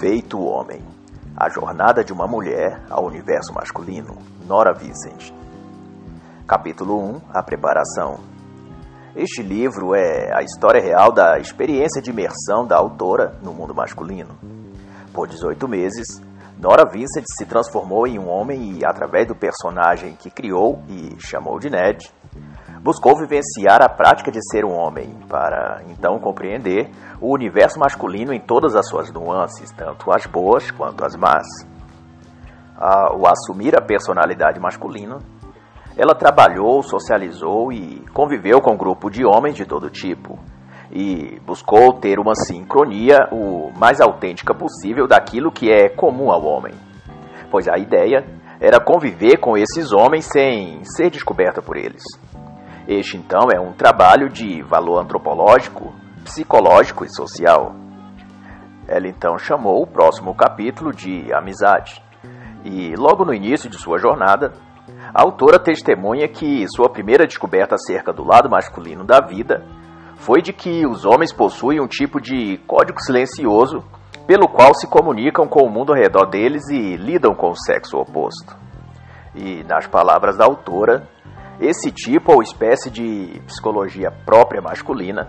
Feito homem. A jornada de uma mulher ao universo masculino. Nora Vicent. Capítulo 1. A preparação. Este livro é a história real da experiência de imersão da autora no mundo masculino. Por 18 meses, Nora Vincent se transformou em um homem e, através do personagem que criou e chamou de Ned, buscou vivenciar a prática de ser um homem, para então compreender o universo masculino em todas as suas nuances, tanto as boas quanto as más. Ao assumir a personalidade masculina, ela trabalhou, socializou e conviveu com um grupo de homens de todo tipo, e buscou ter uma sincronia o mais autêntica possível daquilo que é comum ao homem, pois a ideia era conviver com esses homens sem ser descoberta por eles. Este, então, é um trabalho de valor antropológico, psicológico e social. Ela então chamou o próximo capítulo de Amizade. E logo no início de sua jornada, a autora testemunha que sua primeira descoberta acerca do lado masculino da vida foi de que os homens possuem um tipo de código silencioso pelo qual se comunicam com o mundo ao redor deles e lidam com o sexo oposto. E, nas palavras da autora, esse tipo ou espécie de psicologia própria masculina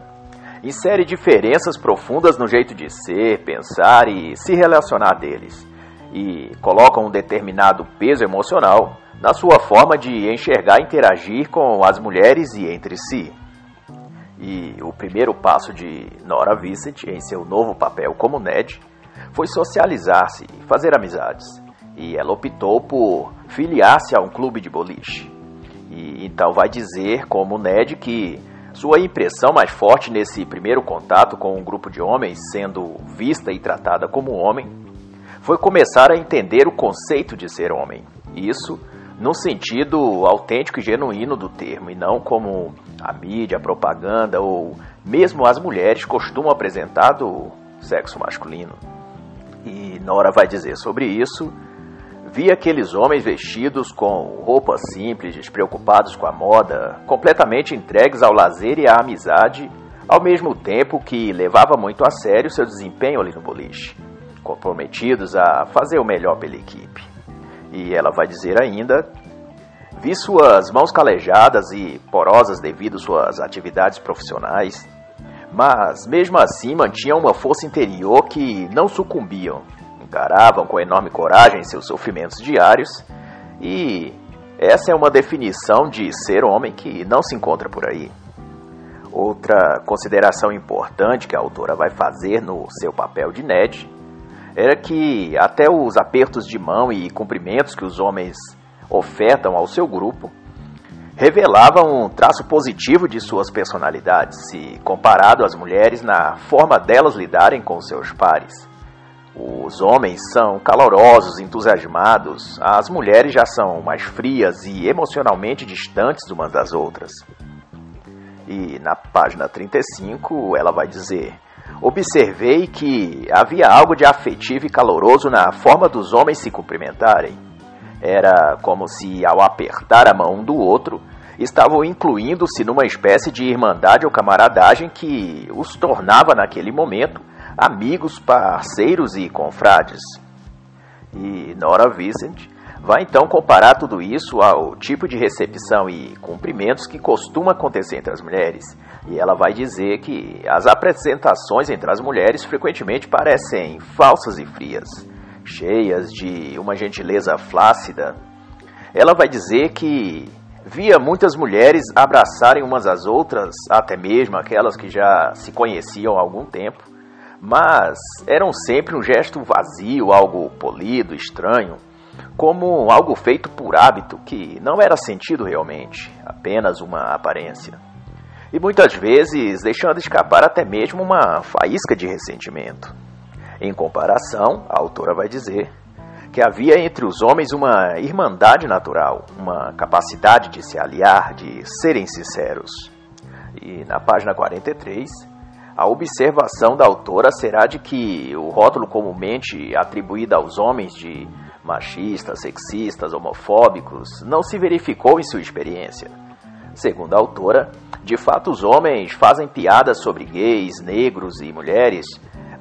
insere diferenças profundas no jeito de ser, pensar e se relacionar deles, e coloca um determinado peso emocional na sua forma de enxergar e interagir com as mulheres e entre si. E o primeiro passo de Nora Vincent em seu novo papel como Ned foi socializar-se e fazer amizades, e ela optou por filiar-se a um clube de boliche. E então vai dizer, como Ned, que sua impressão mais forte nesse primeiro contato com um grupo de homens, sendo vista e tratada como homem, foi começar a entender o conceito de ser homem. Isso no sentido autêntico e genuíno do termo, e não como a mídia, a propaganda ou mesmo as mulheres costumam apresentar do sexo masculino. E Nora vai dizer sobre isso Vi aqueles homens vestidos com roupas simples, despreocupados com a moda, completamente entregues ao lazer e à amizade, ao mesmo tempo que levava muito a sério seu desempenho ali no boliche, comprometidos a fazer o melhor pela equipe. E ela vai dizer ainda: Vi suas mãos calejadas e porosas devido suas atividades profissionais, mas mesmo assim mantinham uma força interior que não sucumbiam encaravam com enorme coragem seus sofrimentos diários, e essa é uma definição de ser homem que não se encontra por aí. Outra consideração importante que a autora vai fazer no seu papel de Ned era que até os apertos de mão e cumprimentos que os homens ofertam ao seu grupo revelavam um traço positivo de suas personalidades, se comparado às mulheres na forma delas lidarem com seus pares. Os homens são calorosos, entusiasmados, as mulheres já são mais frias e emocionalmente distantes umas das outras. E na página 35 ela vai dizer: Observei que havia algo de afetivo e caloroso na forma dos homens se cumprimentarem. Era como se, ao apertar a mão um do outro, estavam incluindo-se numa espécie de irmandade ou camaradagem que os tornava, naquele momento, amigos, parceiros e confrades. E Nora Vincent vai então comparar tudo isso ao tipo de recepção e cumprimentos que costuma acontecer entre as mulheres. E ela vai dizer que as apresentações entre as mulheres frequentemente parecem falsas e frias, cheias de uma gentileza flácida. Ela vai dizer que via muitas mulheres abraçarem umas às outras, até mesmo aquelas que já se conheciam há algum tempo, mas eram sempre um gesto vazio, algo polido, estranho, como algo feito por hábito que não era sentido realmente, apenas uma aparência. E muitas vezes deixando escapar até mesmo uma faísca de ressentimento. Em comparação, a autora vai dizer que havia entre os homens uma irmandade natural, uma capacidade de se aliar, de serem sinceros. E na página 43, a observação da autora será de que o rótulo comumente atribuído aos homens de machistas, sexistas, homofóbicos não se verificou em sua experiência. Segundo a autora, de fato os homens fazem piadas sobre gays, negros e mulheres,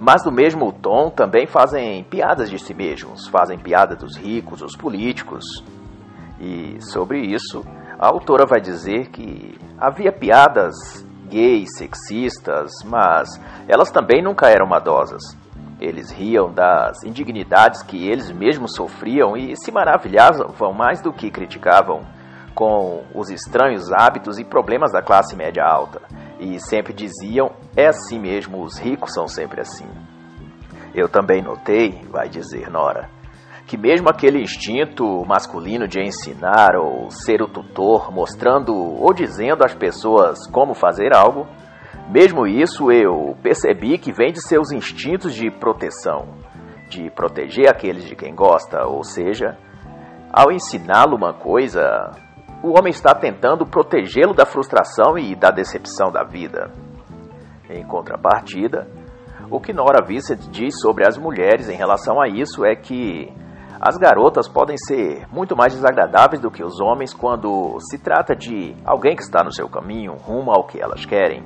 Mas no mesmo tom também fazem piadas de si mesmos, fazem piada dos ricos, dos políticos. E sobre isso, a autora vai dizer que havia piadas gays, sexistas, mas elas também nunca eram madosas. Eles riam das indignidades que eles mesmos sofriam e se maravilhavam mais do que criticavam com os estranhos hábitos e problemas da classe média alta. E sempre diziam: é assim mesmo, os ricos são sempre assim. Eu também notei, vai dizer Nora, que mesmo aquele instinto masculino de ensinar ou ser o tutor, mostrando ou dizendo às pessoas como fazer algo, mesmo isso eu percebi que vem de seus instintos de proteção, de proteger aqueles de quem gosta, ou seja, ao ensiná-lo uma coisa, o homem está tentando protegê-lo da frustração e da decepção da vida. Em contrapartida, o que Nora Vincent diz sobre as mulheres em relação a isso é que as garotas podem ser muito mais desagradáveis do que os homens quando se trata de alguém que está no seu caminho rumo ao que elas querem.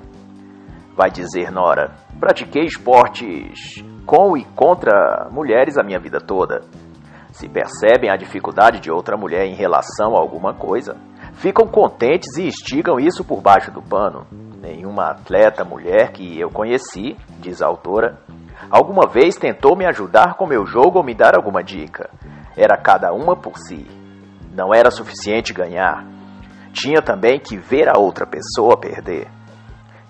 Vai dizer Nora: Pratiquei esportes com e contra mulheres a minha vida toda. Se percebem a dificuldade de outra mulher em relação a alguma coisa, ficam contentes e instigam isso por baixo do pano. Nenhuma atleta mulher que eu conheci, diz a autora, alguma vez tentou me ajudar com meu jogo ou me dar alguma dica. Era cada uma por si. Não era suficiente ganhar. Tinha também que ver a outra pessoa perder.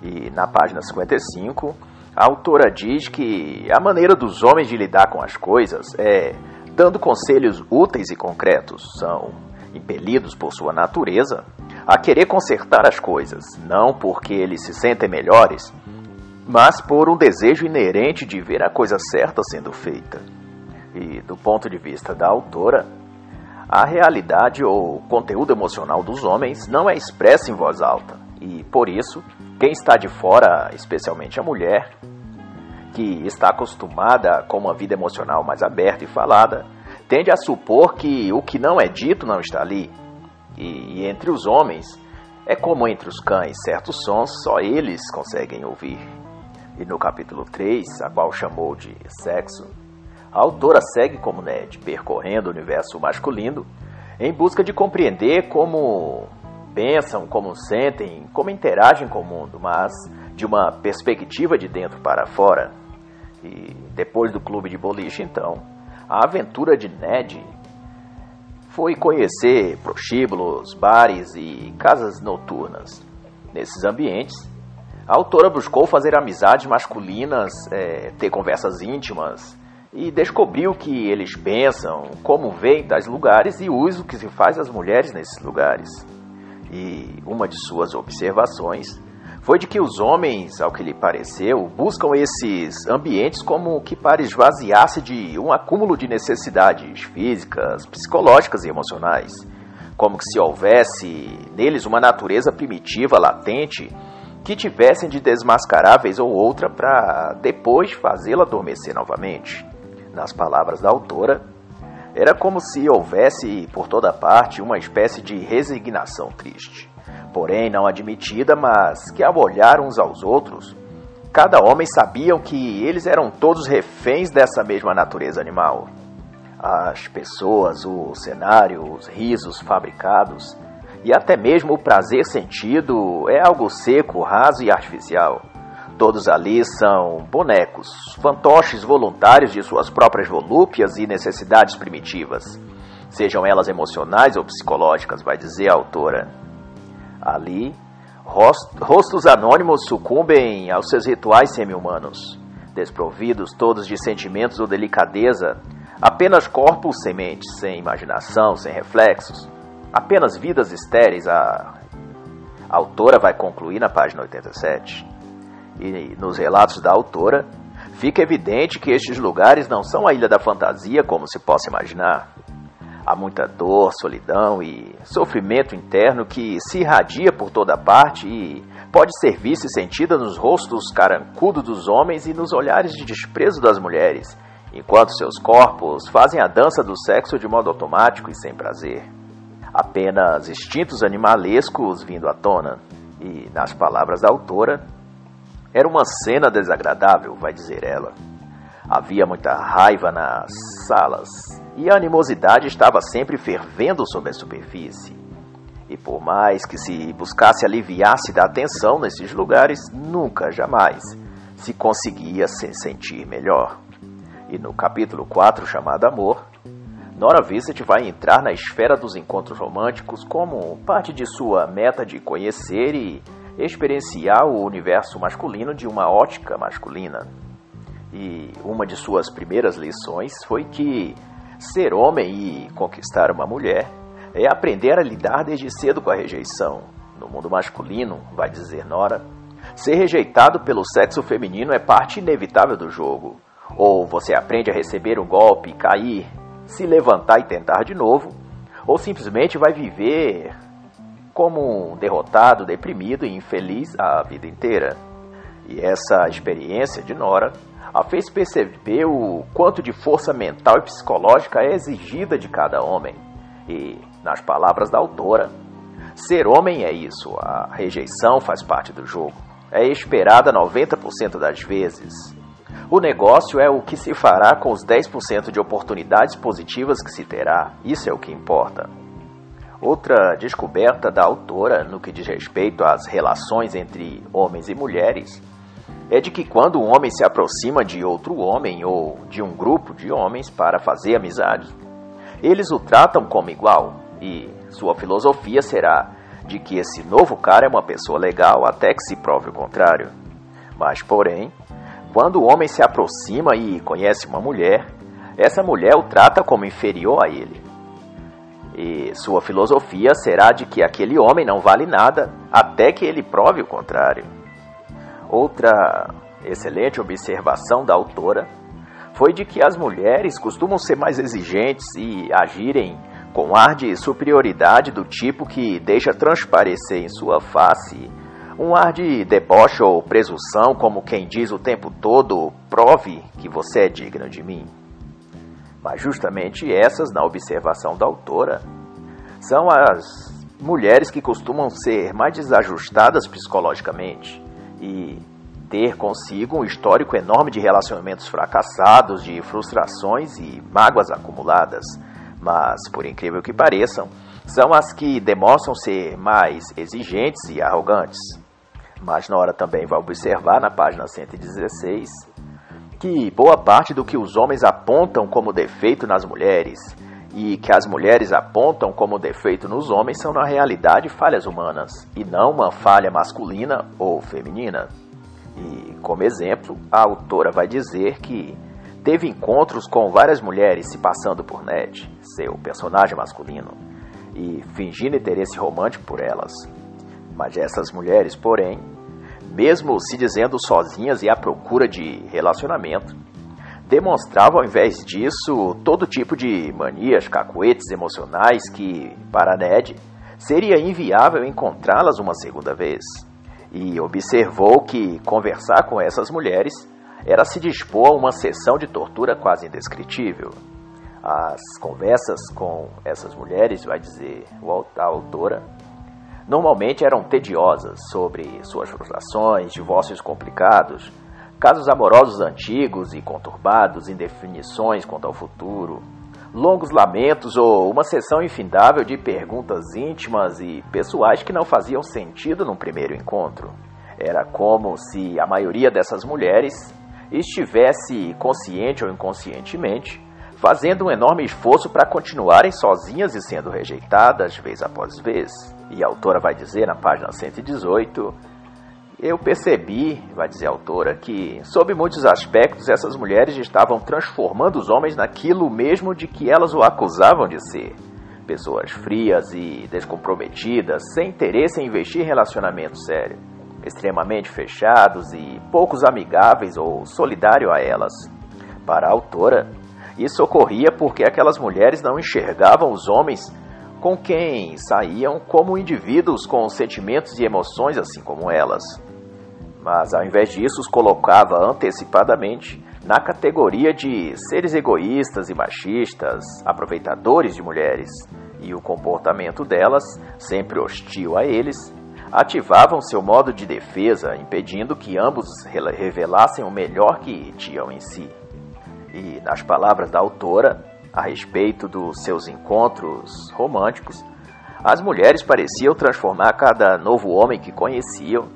E na página 55, a autora diz que a maneira dos homens de lidar com as coisas é dando conselhos úteis e concretos. São impelidos por sua natureza a querer consertar as coisas, não porque eles se sentem melhores, mas por um desejo inerente de ver a coisa certa sendo feita. E do ponto de vista da autora, a realidade ou conteúdo emocional dos homens não é expressa em voz alta, e por isso quem está de fora, especialmente a mulher, que está acostumada com uma vida emocional mais aberta e falada, tende a supor que o que não é dito não está ali. E, e entre os homens, é como entre os cães, certos sons só eles conseguem ouvir. E no capítulo 3, a qual chamou de Sexo, a autora segue como Ned, percorrendo o universo masculino, em busca de compreender como pensam, como sentem, como interagem com o mundo, mas de uma perspectiva de dentro para fora. E depois do clube de boliche, então, a aventura de Ned foi conhecer prostíbulos, bares e casas noturnas. Nesses ambientes, a autora buscou fazer amizades masculinas, é, ter conversas íntimas e descobriu que eles pensam, como veem tais lugares e o uso que se faz das mulheres nesses lugares. E uma de suas observações foi de que os homens, ao que lhe pareceu, buscam esses ambientes como que para esvaziar-se de um acúmulo de necessidades físicas, psicológicas e emocionais, como que se houvesse neles uma natureza primitiva latente que tivessem de desmascarar vez ou outra para depois fazê-la adormecer novamente. Nas palavras da autora, era como se houvesse por toda parte uma espécie de resignação triste, porém não admitida, mas que ao olhar uns aos outros, cada homem sabiam que eles eram todos reféns dessa mesma natureza animal. As pessoas, o cenário, os risos fabricados e até mesmo o prazer sentido é algo seco, raso e artificial. Todos ali são bonecos, fantoches voluntários de suas próprias volúpias e necessidades primitivas, sejam elas emocionais ou psicológicas, vai dizer a autora. Ali, rostos anônimos sucumbem aos seus rituais semi-humanos, desprovidos todos de sentimentos ou delicadeza, apenas corpos sementes, sem imaginação, sem reflexos, apenas vidas estéreis. A, autora vai concluir na página 87 e nos relatos da autora, fica evidente que estes lugares não são a ilha da fantasia como se possa imaginar. Há muita dor, solidão e sofrimento interno que se irradia por toda parte e pode ser vista e sentida nos rostos carancudos dos homens e nos olhares de desprezo das mulheres, enquanto seus corpos fazem a dança do sexo de modo automático e sem prazer. Apenas instintos animalescos vindo à tona. E, nas palavras da autora, era uma cena desagradável, vai dizer ela. Havia muita raiva nas salas e a animosidade estava sempre fervendo sobre a superfície. E por mais que se buscasse aliviar-se da tensão nesses lugares, nunca, jamais se conseguia se sentir melhor. E no capítulo 4, chamado Amor, Nora Vincent vai entrar na esfera dos encontros românticos como parte de sua meta de conhecer e experienciar o universo masculino de uma ótica masculina. E uma de suas primeiras lições foi que ser homem e conquistar uma mulher é aprender a lidar desde cedo com a rejeição. No mundo masculino, vai dizer Nora, ser rejeitado pelo sexo feminino é parte inevitável do jogo. Ou você aprende a receber um golpe, cair, se levantar e tentar de novo, ou simplesmente vai viver como um derrotado, deprimido e infeliz a vida inteira. E essa experiência de Nora a fez perceber o quanto de força mental e psicológica é exigida de cada homem. E, nas palavras da autora, ser homem é isso, a rejeição faz parte do jogo. É esperada 90% das vezes. O negócio é o que se fará com os 10% de oportunidades positivas que se terá. Isso é o que importa. Outra descoberta da autora no que diz respeito às relações entre homens e mulheres é de que quando um homem se aproxima de outro homem ou de um grupo de homens para fazer amizade, eles o tratam como igual e sua filosofia será de que esse novo cara é uma pessoa legal até que se prove o contrário. Mas, porém, quando o homem se aproxima e conhece uma mulher, essa mulher o trata como inferior a ele. E sua filosofia será de que aquele homem não vale nada até que ele prove o contrário. Outra excelente observação da autora foi de que as mulheres costumam ser mais exigentes e agirem com ar de superioridade do tipo que deixa transparecer em sua face um ar de deboche ou presunção, como quem diz o tempo todo: prove que você é digno de mim. Mas justamente essas, na observação da autora, são as mulheres que costumam ser mais desajustadas psicologicamente e ter consigo um histórico enorme de relacionamentos fracassados, de frustrações e mágoas acumuladas. Mas, por incrível que pareçam, são as que demonstram ser mais exigentes e arrogantes. Mas Nora também vai observar na página 116 que boa parte do que os homens apontam como defeito nas mulheres e que as mulheres apontam como defeito nos homens são na realidade falhas humanas e não uma falha masculina ou feminina. E como exemplo, a autora vai dizer que teve encontros com várias mulheres se passando por Ned, seu personagem masculino, e fingindo interesse romântico por elas. Mas essas mulheres, porém, mesmo se dizendo sozinhas e à procura de relacionamento, demonstravam ao invés disso todo tipo de manias, cacuetes emocionais que, para Ned, seria inviável encontrá-las uma segunda vez. E observou que conversar com essas mulheres era se dispor a uma sessão de tortura quase indescritível. As conversas com essas mulheres, vai dizer a autora, normalmente eram tediosas sobre suas frustrações, divórcios complicados, casos amorosos antigos e conturbados, indefinições quanto ao futuro, longos lamentos ou uma sessão infindável de perguntas íntimas e pessoais que não faziam sentido num primeiro encontro. Era como se a maioria dessas mulheres estivesse, consciente ou inconscientemente, fazendo um enorme esforço para continuarem sozinhas e sendo rejeitadas vez após vez. E a autora vai dizer na página 118: Eu percebi, vai dizer a autora, que, sob muitos aspectos, essas mulheres estavam transformando os homens naquilo mesmo de que elas o acusavam de ser. Pessoas frias e descomprometidas, sem interesse em investir em relacionamento sério extremamente fechados e poucos amigáveis ou solidários a elas. Para a autora, isso ocorria porque aquelas mulheres não enxergavam os homens com quem saíam como indivíduos com sentimentos e emoções assim como elas. Mas ao invés disso, os colocava antecipadamente na categoria de seres egoístas e machistas, aproveitadores de mulheres, e o comportamento delas, sempre hostil a eles, ativavam seu modo de defesa, impedindo que ambos revelassem o melhor que tinham em si. E nas palavras da autora, a respeito dos seus encontros românticos, as mulheres pareciam transformar cada novo homem que conheciam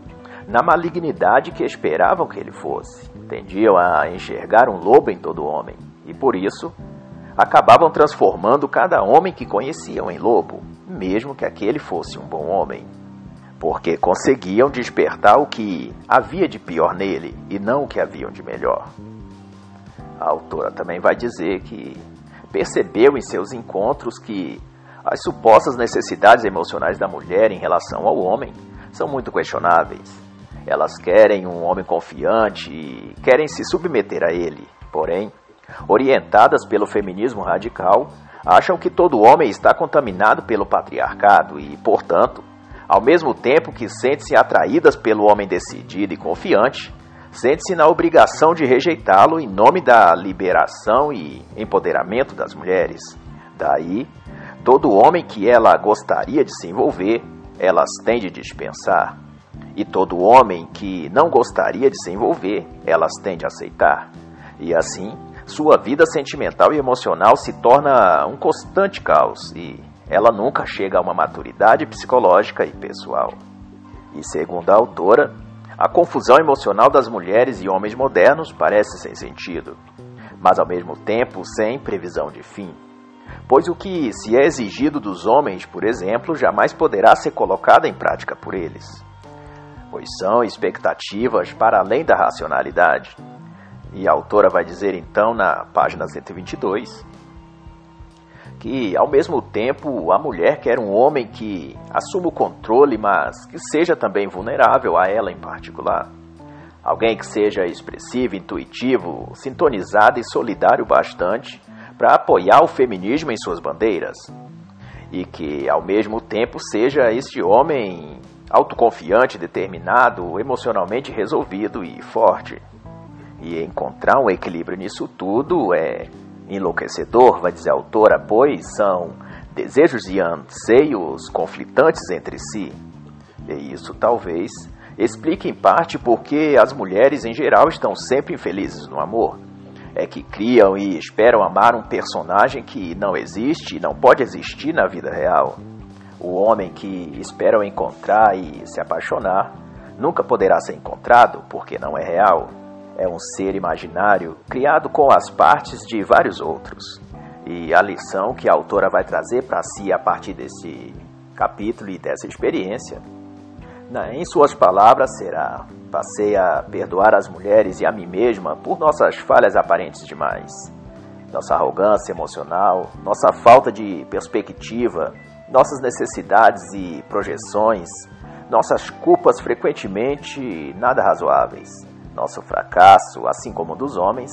na malignidade que esperavam que ele fosse. Tendiam a enxergar um lobo em todo homem e, por isso, acabavam transformando cada homem que conheciam em lobo, mesmo que aquele fosse um bom homem. Porque conseguiam despertar o que havia de pior nele e não o que haviam de melhor. A autora também vai dizer que percebeu em seus encontros que as supostas necessidades emocionais da mulher em relação ao homem são muito questionáveis. Elas querem um homem confiante e querem se submeter a ele. Porém, orientadas pelo feminismo radical, acham que todo homem está contaminado pelo patriarcado e, portanto, ao mesmo tempo que sentem-se atraídas pelo homem decidido e confiante, sentem-se na obrigação de rejeitá-lo em nome da liberação e empoderamento das mulheres. Daí Todo homem que ela gostaria de se envolver, elas têm de dispensar. E todo homem que não gostaria de se envolver, elas têm de aceitar. E assim, sua vida sentimental e emocional se torna um constante caos e ela nunca chega a uma maturidade psicológica e pessoal. E segundo a autora, a confusão emocional das mulheres e homens modernos parece sem sentido, mas ao mesmo tempo sem previsão de fim pois o que se é exigido dos homens, por exemplo, jamais poderá ser colocado em prática por eles, pois são expectativas para além da racionalidade. E a autora vai dizer então na página 122 que, ao mesmo tempo, a mulher quer um homem que assuma o controle, mas que seja também vulnerável a ela em particular. Alguém que seja expressivo, intuitivo, sintonizado e solidário bastante para apoiar o feminismo em suas bandeiras e que, ao mesmo tempo, seja este homem autoconfiante, determinado, emocionalmente resolvido e forte. E encontrar um equilíbrio nisso tudo é enlouquecedor, vai dizer a autora, pois são desejos e anseios conflitantes entre si. E isso talvez explique em parte porque as mulheres em geral estão sempre infelizes no amor é que criam e esperam amar um personagem que não existe e não pode existir na vida real. O homem que esperam encontrar e se apaixonar nunca poderá ser encontrado porque não é real. É um ser imaginário criado com as partes de vários outros. E a lição que a autora vai trazer para si a partir desse capítulo e dessa experiência, em suas palavras, será: Passei a perdoar as mulheres e a mim mesma por nossas falhas aparentes demais. Nossa arrogância emocional, nossa falta de perspectiva, nossas necessidades e projeções, nossas culpas frequentemente nada razoáveis, nosso fracasso, assim como dos homens,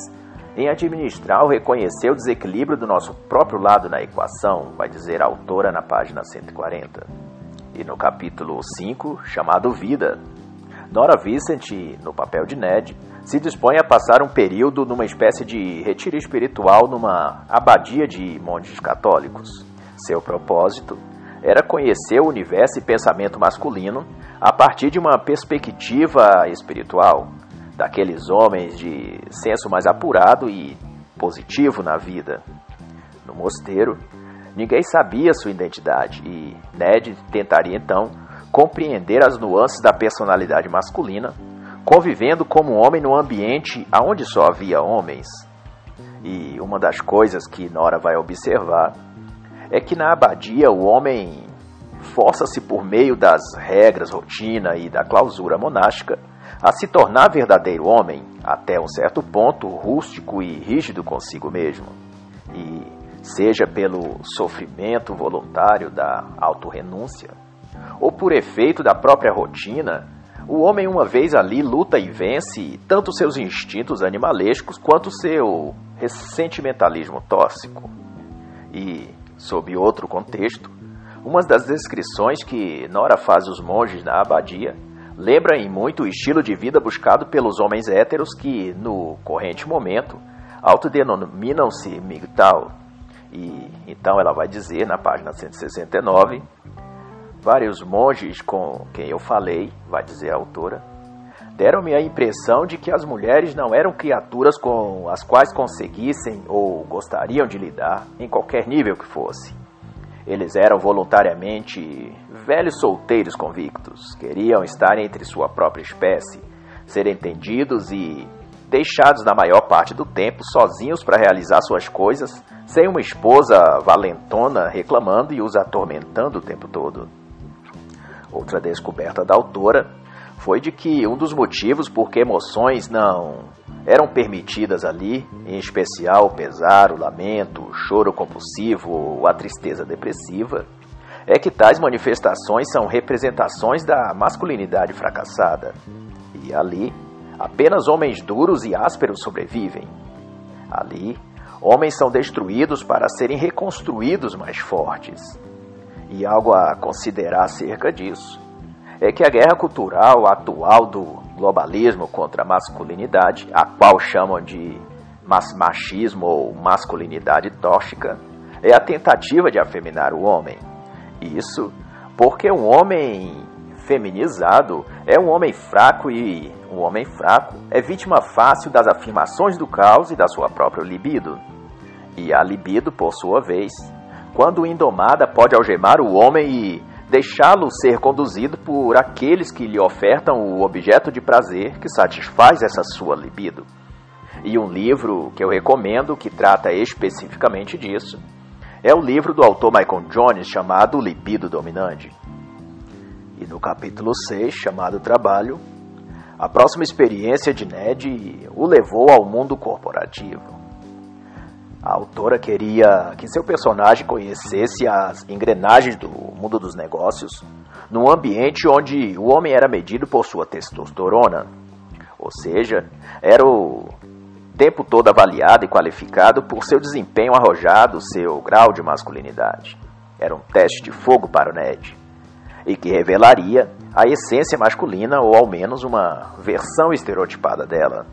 em administrar ou reconhecer o desequilíbrio do nosso próprio lado na equação, vai dizer a autora na página 140. E no capítulo 5, chamado Vida, Nora Vicent, no papel de Ned, se dispõe a passar um período numa espécie de retiro espiritual numa abadia de monges católicos. Seu propósito era conhecer o universo e pensamento masculino a partir de uma perspectiva espiritual, daqueles homens de senso mais apurado e positivo na vida. No mosteiro, ninguém sabia sua identidade e Ned tentaria então compreender as nuances da personalidade masculina, convivendo como homem no ambiente onde só havia homens. E uma das coisas que Nora vai observar é que na abadia o homem força-se por meio das regras, rotina e da clausura monástica a se tornar verdadeiro homem, até um certo ponto rústico e rígido consigo mesmo. E seja pelo sofrimento voluntário da autorrenúncia, ou por efeito da própria rotina, o homem, uma vez ali, luta e vence tanto seus instintos animalescos quanto seu ressentimentalismo tóxico. E, sob outro contexto, uma das descrições que Nora faz dos monges na abadia lembra em muito o estilo de vida buscado pelos homens héteros que, no corrente momento, autodenominam-se migtal. E então ela vai dizer na página 169 Vários monges com quem eu falei, vai dizer a autora, deram-me a impressão de que as mulheres não eram criaturas com as quais conseguissem ou gostariam de lidar, em qualquer nível que fosse. Eles eram voluntariamente velhos solteiros convictos, queriam estar entre sua própria espécie, ser entendidos e deixados na maior parte do tempo sozinhos para realizar suas coisas, sem uma esposa valentona reclamando e os atormentando o tempo todo. Outra descoberta da autora foi de que um dos motivos por que emoções não eram permitidas ali, em especial o pesar, o lamento, o choro compulsivo ou a tristeza depressiva, é que tais manifestações são representações da masculinidade fracassada. E ali, apenas homens duros e ásperos sobrevivem. Ali, homens são destruídos para serem reconstruídos mais fortes. E algo a considerar acerca disso é que a guerra cultural atual do globalismo contra a masculinidade, a qual chamam de machismo ou masculinidade tóxica, é a tentativa de afeminar o homem. Isso porque um homem feminizado é um homem fraco e um homem fraco é vítima fácil das afirmações do caos e da sua própria libido. E a libido, por sua vez, quando indomada, pode algemar o homem e deixá-lo ser conduzido por aqueles que lhe ofertam o objeto de prazer que satisfaz essa sua libido. E um livro que eu recomendo que trata especificamente disso é o livro do autor Michael Jones chamado Libido Dominante. E no capítulo 6, chamado Trabalho, a próxima experiência de Ned o levou ao mundo corporativo. A autora queria que seu personagem conhecesse as engrenagens do mundo dos negócios num ambiente onde o homem era medido por sua testosterona, ou seja, era o tempo todo avaliado e qualificado por seu desempenho arrojado, seu grau de masculinidade. Era um teste de fogo para o Ned e que revelaria a essência masculina ou ao menos uma versão estereotipada dela.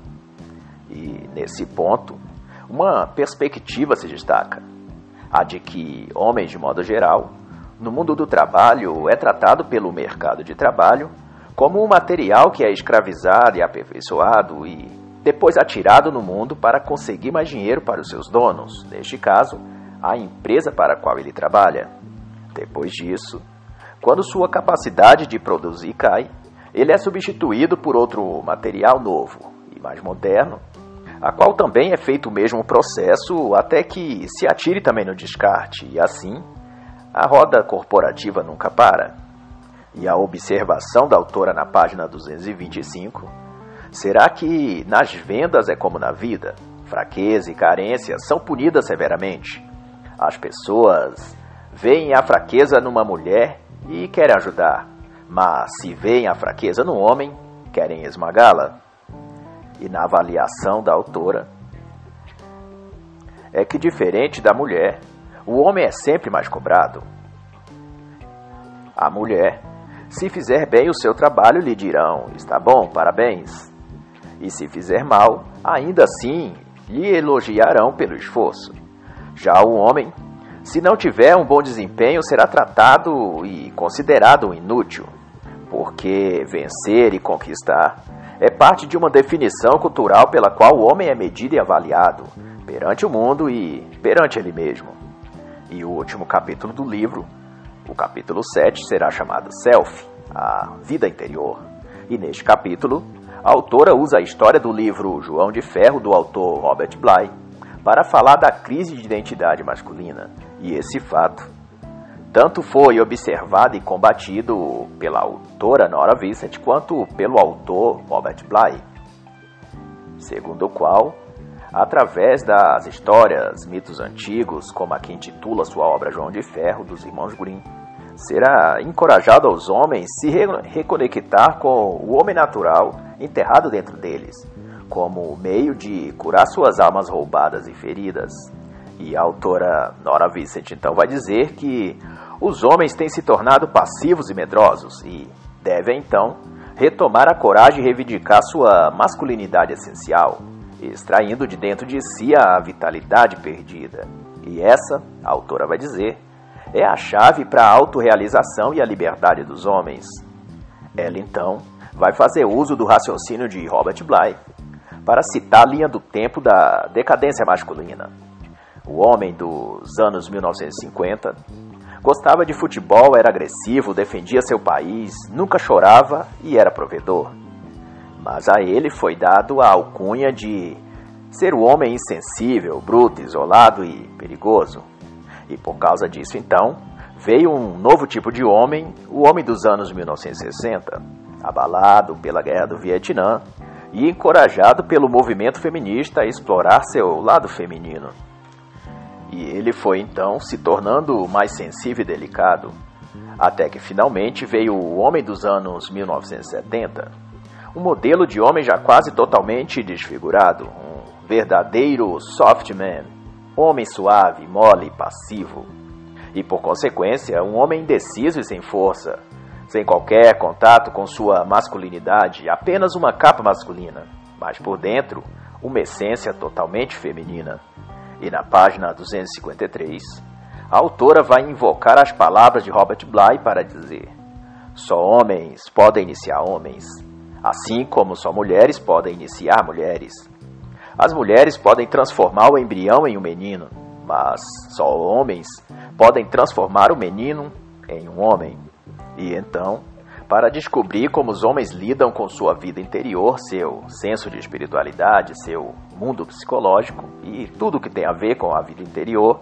E nesse ponto, uma perspectiva se destaca: a de que homens, de modo geral, no mundo do trabalho é tratado pelo mercado de trabalho como um material que é escravizado e aperfeiçoado e depois atirado no mundo para conseguir mais dinheiro para os seus donos, neste caso, a empresa para a qual ele trabalha. Depois disso, quando sua capacidade de produzir cai, ele é substituído por outro material novo e mais moderno a qual também é feito o mesmo processo até que se atire também no descarte, e assim a roda corporativa nunca para. E a observação da autora na página 225 será que nas vendas é como na vida, fraqueza e carência são punidas severamente. As pessoas veem a fraqueza numa mulher e querem ajudar, mas se veem a fraqueza no homem, querem esmagá-la e na avaliação da autora é que, diferente da mulher, o homem é sempre mais cobrado. A mulher, se fizer bem o seu trabalho, lhe dirão: está bom, parabéns. E se fizer mal, ainda assim lhe elogiarão pelo esforço. Já o homem, se não tiver um bom desempenho, será tratado e considerado inútil, porque vencer e conquistar é parte de uma definição cultural pela qual o homem é medido e avaliado perante o mundo e perante ele mesmo. E o último capítulo do livro, o capítulo 7, será chamado Self, a vida interior. E neste capítulo, a autora usa a história do livro João de Ferro, do autor Robert Bly, para falar da crise de identidade masculina. E esse fato tanto foi observado e combatido pela autora Nora Vincent quanto pelo autor Robert Bly, segundo o qual, através das histórias, mitos antigos, como a que intitula sua obra João de Ferro, dos irmãos Grimm, será encorajado aos homens se reconectar com o homem natural enterrado dentro deles, como meio de curar suas almas roubadas e feridas. E a autora Nora Vincent então vai dizer que os homens têm se tornado passivos e medrosos e devem então retomar a coragem e reivindicar sua masculinidade essencial, extraindo de dentro de si a vitalidade perdida. E essa, a autora vai dizer, é a chave para a autorrealização e a liberdade dos homens. Ela então vai fazer uso do raciocínio de Robert Bly para citar a linha do tempo da decadência masculina. O homem dos anos 1950 gostava de futebol, era agressivo, defendia seu país, nunca chorava e era provedor. Mas a ele foi dado a alcunha de ser o homem insensível, bruto, isolado e perigoso. E por causa disso, então, veio um novo tipo de homem, o homem dos anos 1960, abalado pela guerra do Vietnã e encorajado pelo movimento feminista a explorar seu lado feminino. E ele foi então se tornando mais sensível e delicado, até que finalmente veio o homem dos anos 1970, um modelo de homem já quase totalmente desfigurado, um verdadeiro soft man, homem suave, mole e passivo, e por consequência, um homem indeciso e sem força, sem qualquer contato com sua masculinidade, apenas uma capa masculina, mas por dentro, uma essência totalmente feminina. E na página 253, a autora vai invocar as palavras de Robert Bly para dizer: Só homens podem iniciar homens, assim como só mulheres podem iniciar mulheres. As mulheres podem transformar o embrião em um menino, mas só homens podem transformar o menino em um homem. E então, para descobrir como os homens lidam com sua vida interior, seu senso de espiritualidade, seu mundo psicológico e tudo que tem a ver com a vida interior,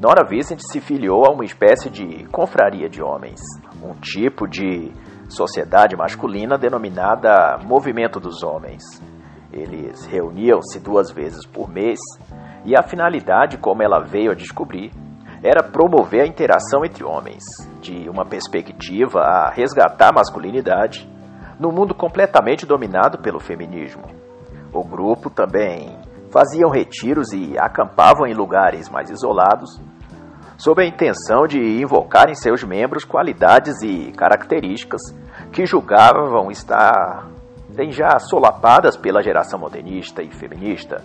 Nora Vicente se filiou a uma espécie de confraria de homens, um tipo de sociedade masculina denominada Movimento dos Homens. Eles reuniam-se duas vezes por mês e a finalidade, como ela veio a descobrir, era promover a interação entre homens, de uma perspectiva a resgatar a masculinidade no mundo completamente dominado pelo feminismo. O grupo também faziam retiros e acampavam em lugares mais isolados, sob a intenção de invocar em seus membros qualidades e características que julgavam estar já solapadas pela geração modernista e feminista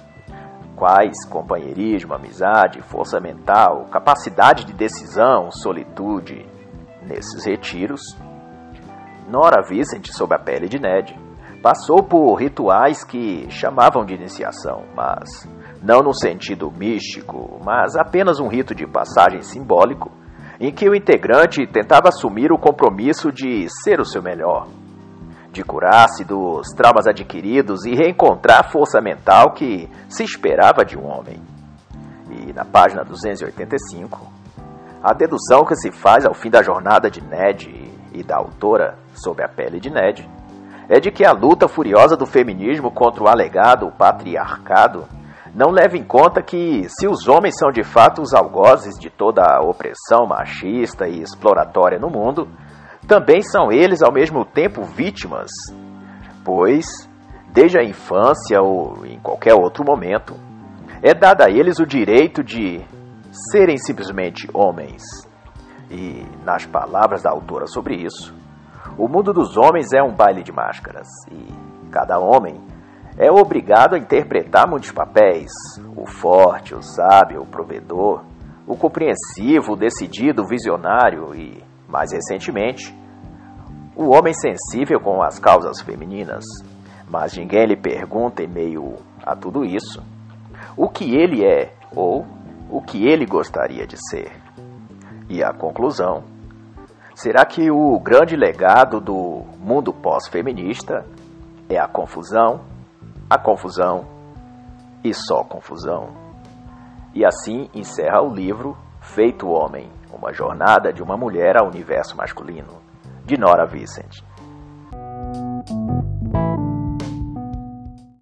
quais companheirismo, amizade, força mental, capacidade de decisão, solitude. Nesses retiros, Nora Vicente, sob a pele de Ned, passou por rituais que chamavam de iniciação, mas não no sentido místico, mas apenas um rito de passagem simbólico em que o integrante tentava assumir o compromisso de ser o seu melhor de curar-se dos traumas adquiridos e reencontrar a força mental que se esperava de um homem. E na página 285, a dedução que se faz ao fim da jornada de Ned e da autora sob a pele de Ned é de que a luta furiosa do feminismo contra o alegado patriarcado não leva em conta que, se os homens são de fato os algozes de toda a opressão machista e exploratória no mundo, também são eles ao mesmo tempo vítimas, pois, desde a infância ou em qualquer outro momento, é dado a eles o direito de serem simplesmente homens. E, nas palavras da autora sobre isso, o mundo dos homens é um baile de máscaras e cada homem é obrigado a interpretar muitos papéis: o forte, o sábio, o provedor, o compreensivo, o decidido, o visionário e mais recentemente, o homem sensível com as causas femininas. Mas ninguém lhe pergunta, em meio a tudo isso, o que ele é ou o que ele gostaria de ser. E a conclusão: será que o grande legado do mundo pós-feminista é a confusão, a confusão e só confusão? E assim encerra o livro Feito Homem uma jornada de uma mulher ao universo masculino, de Nora Vicent.